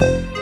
Bye.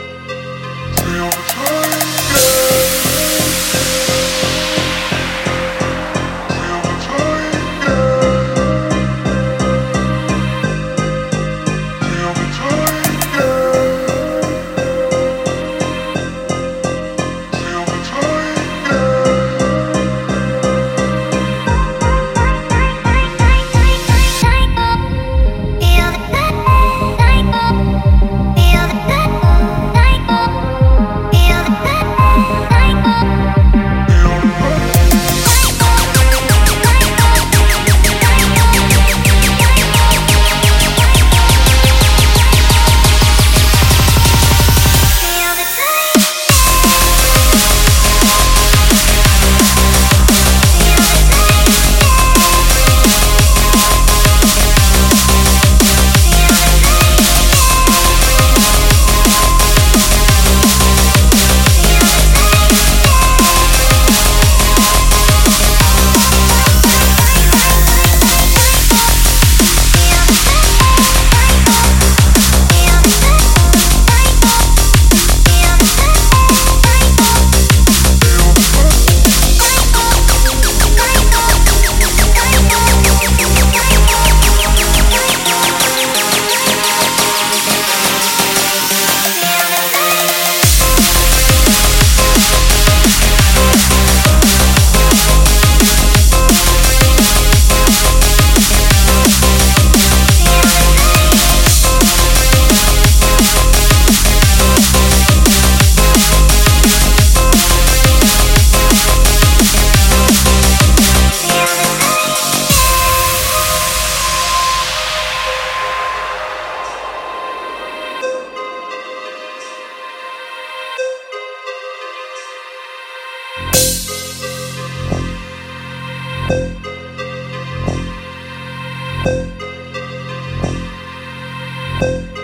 Bye.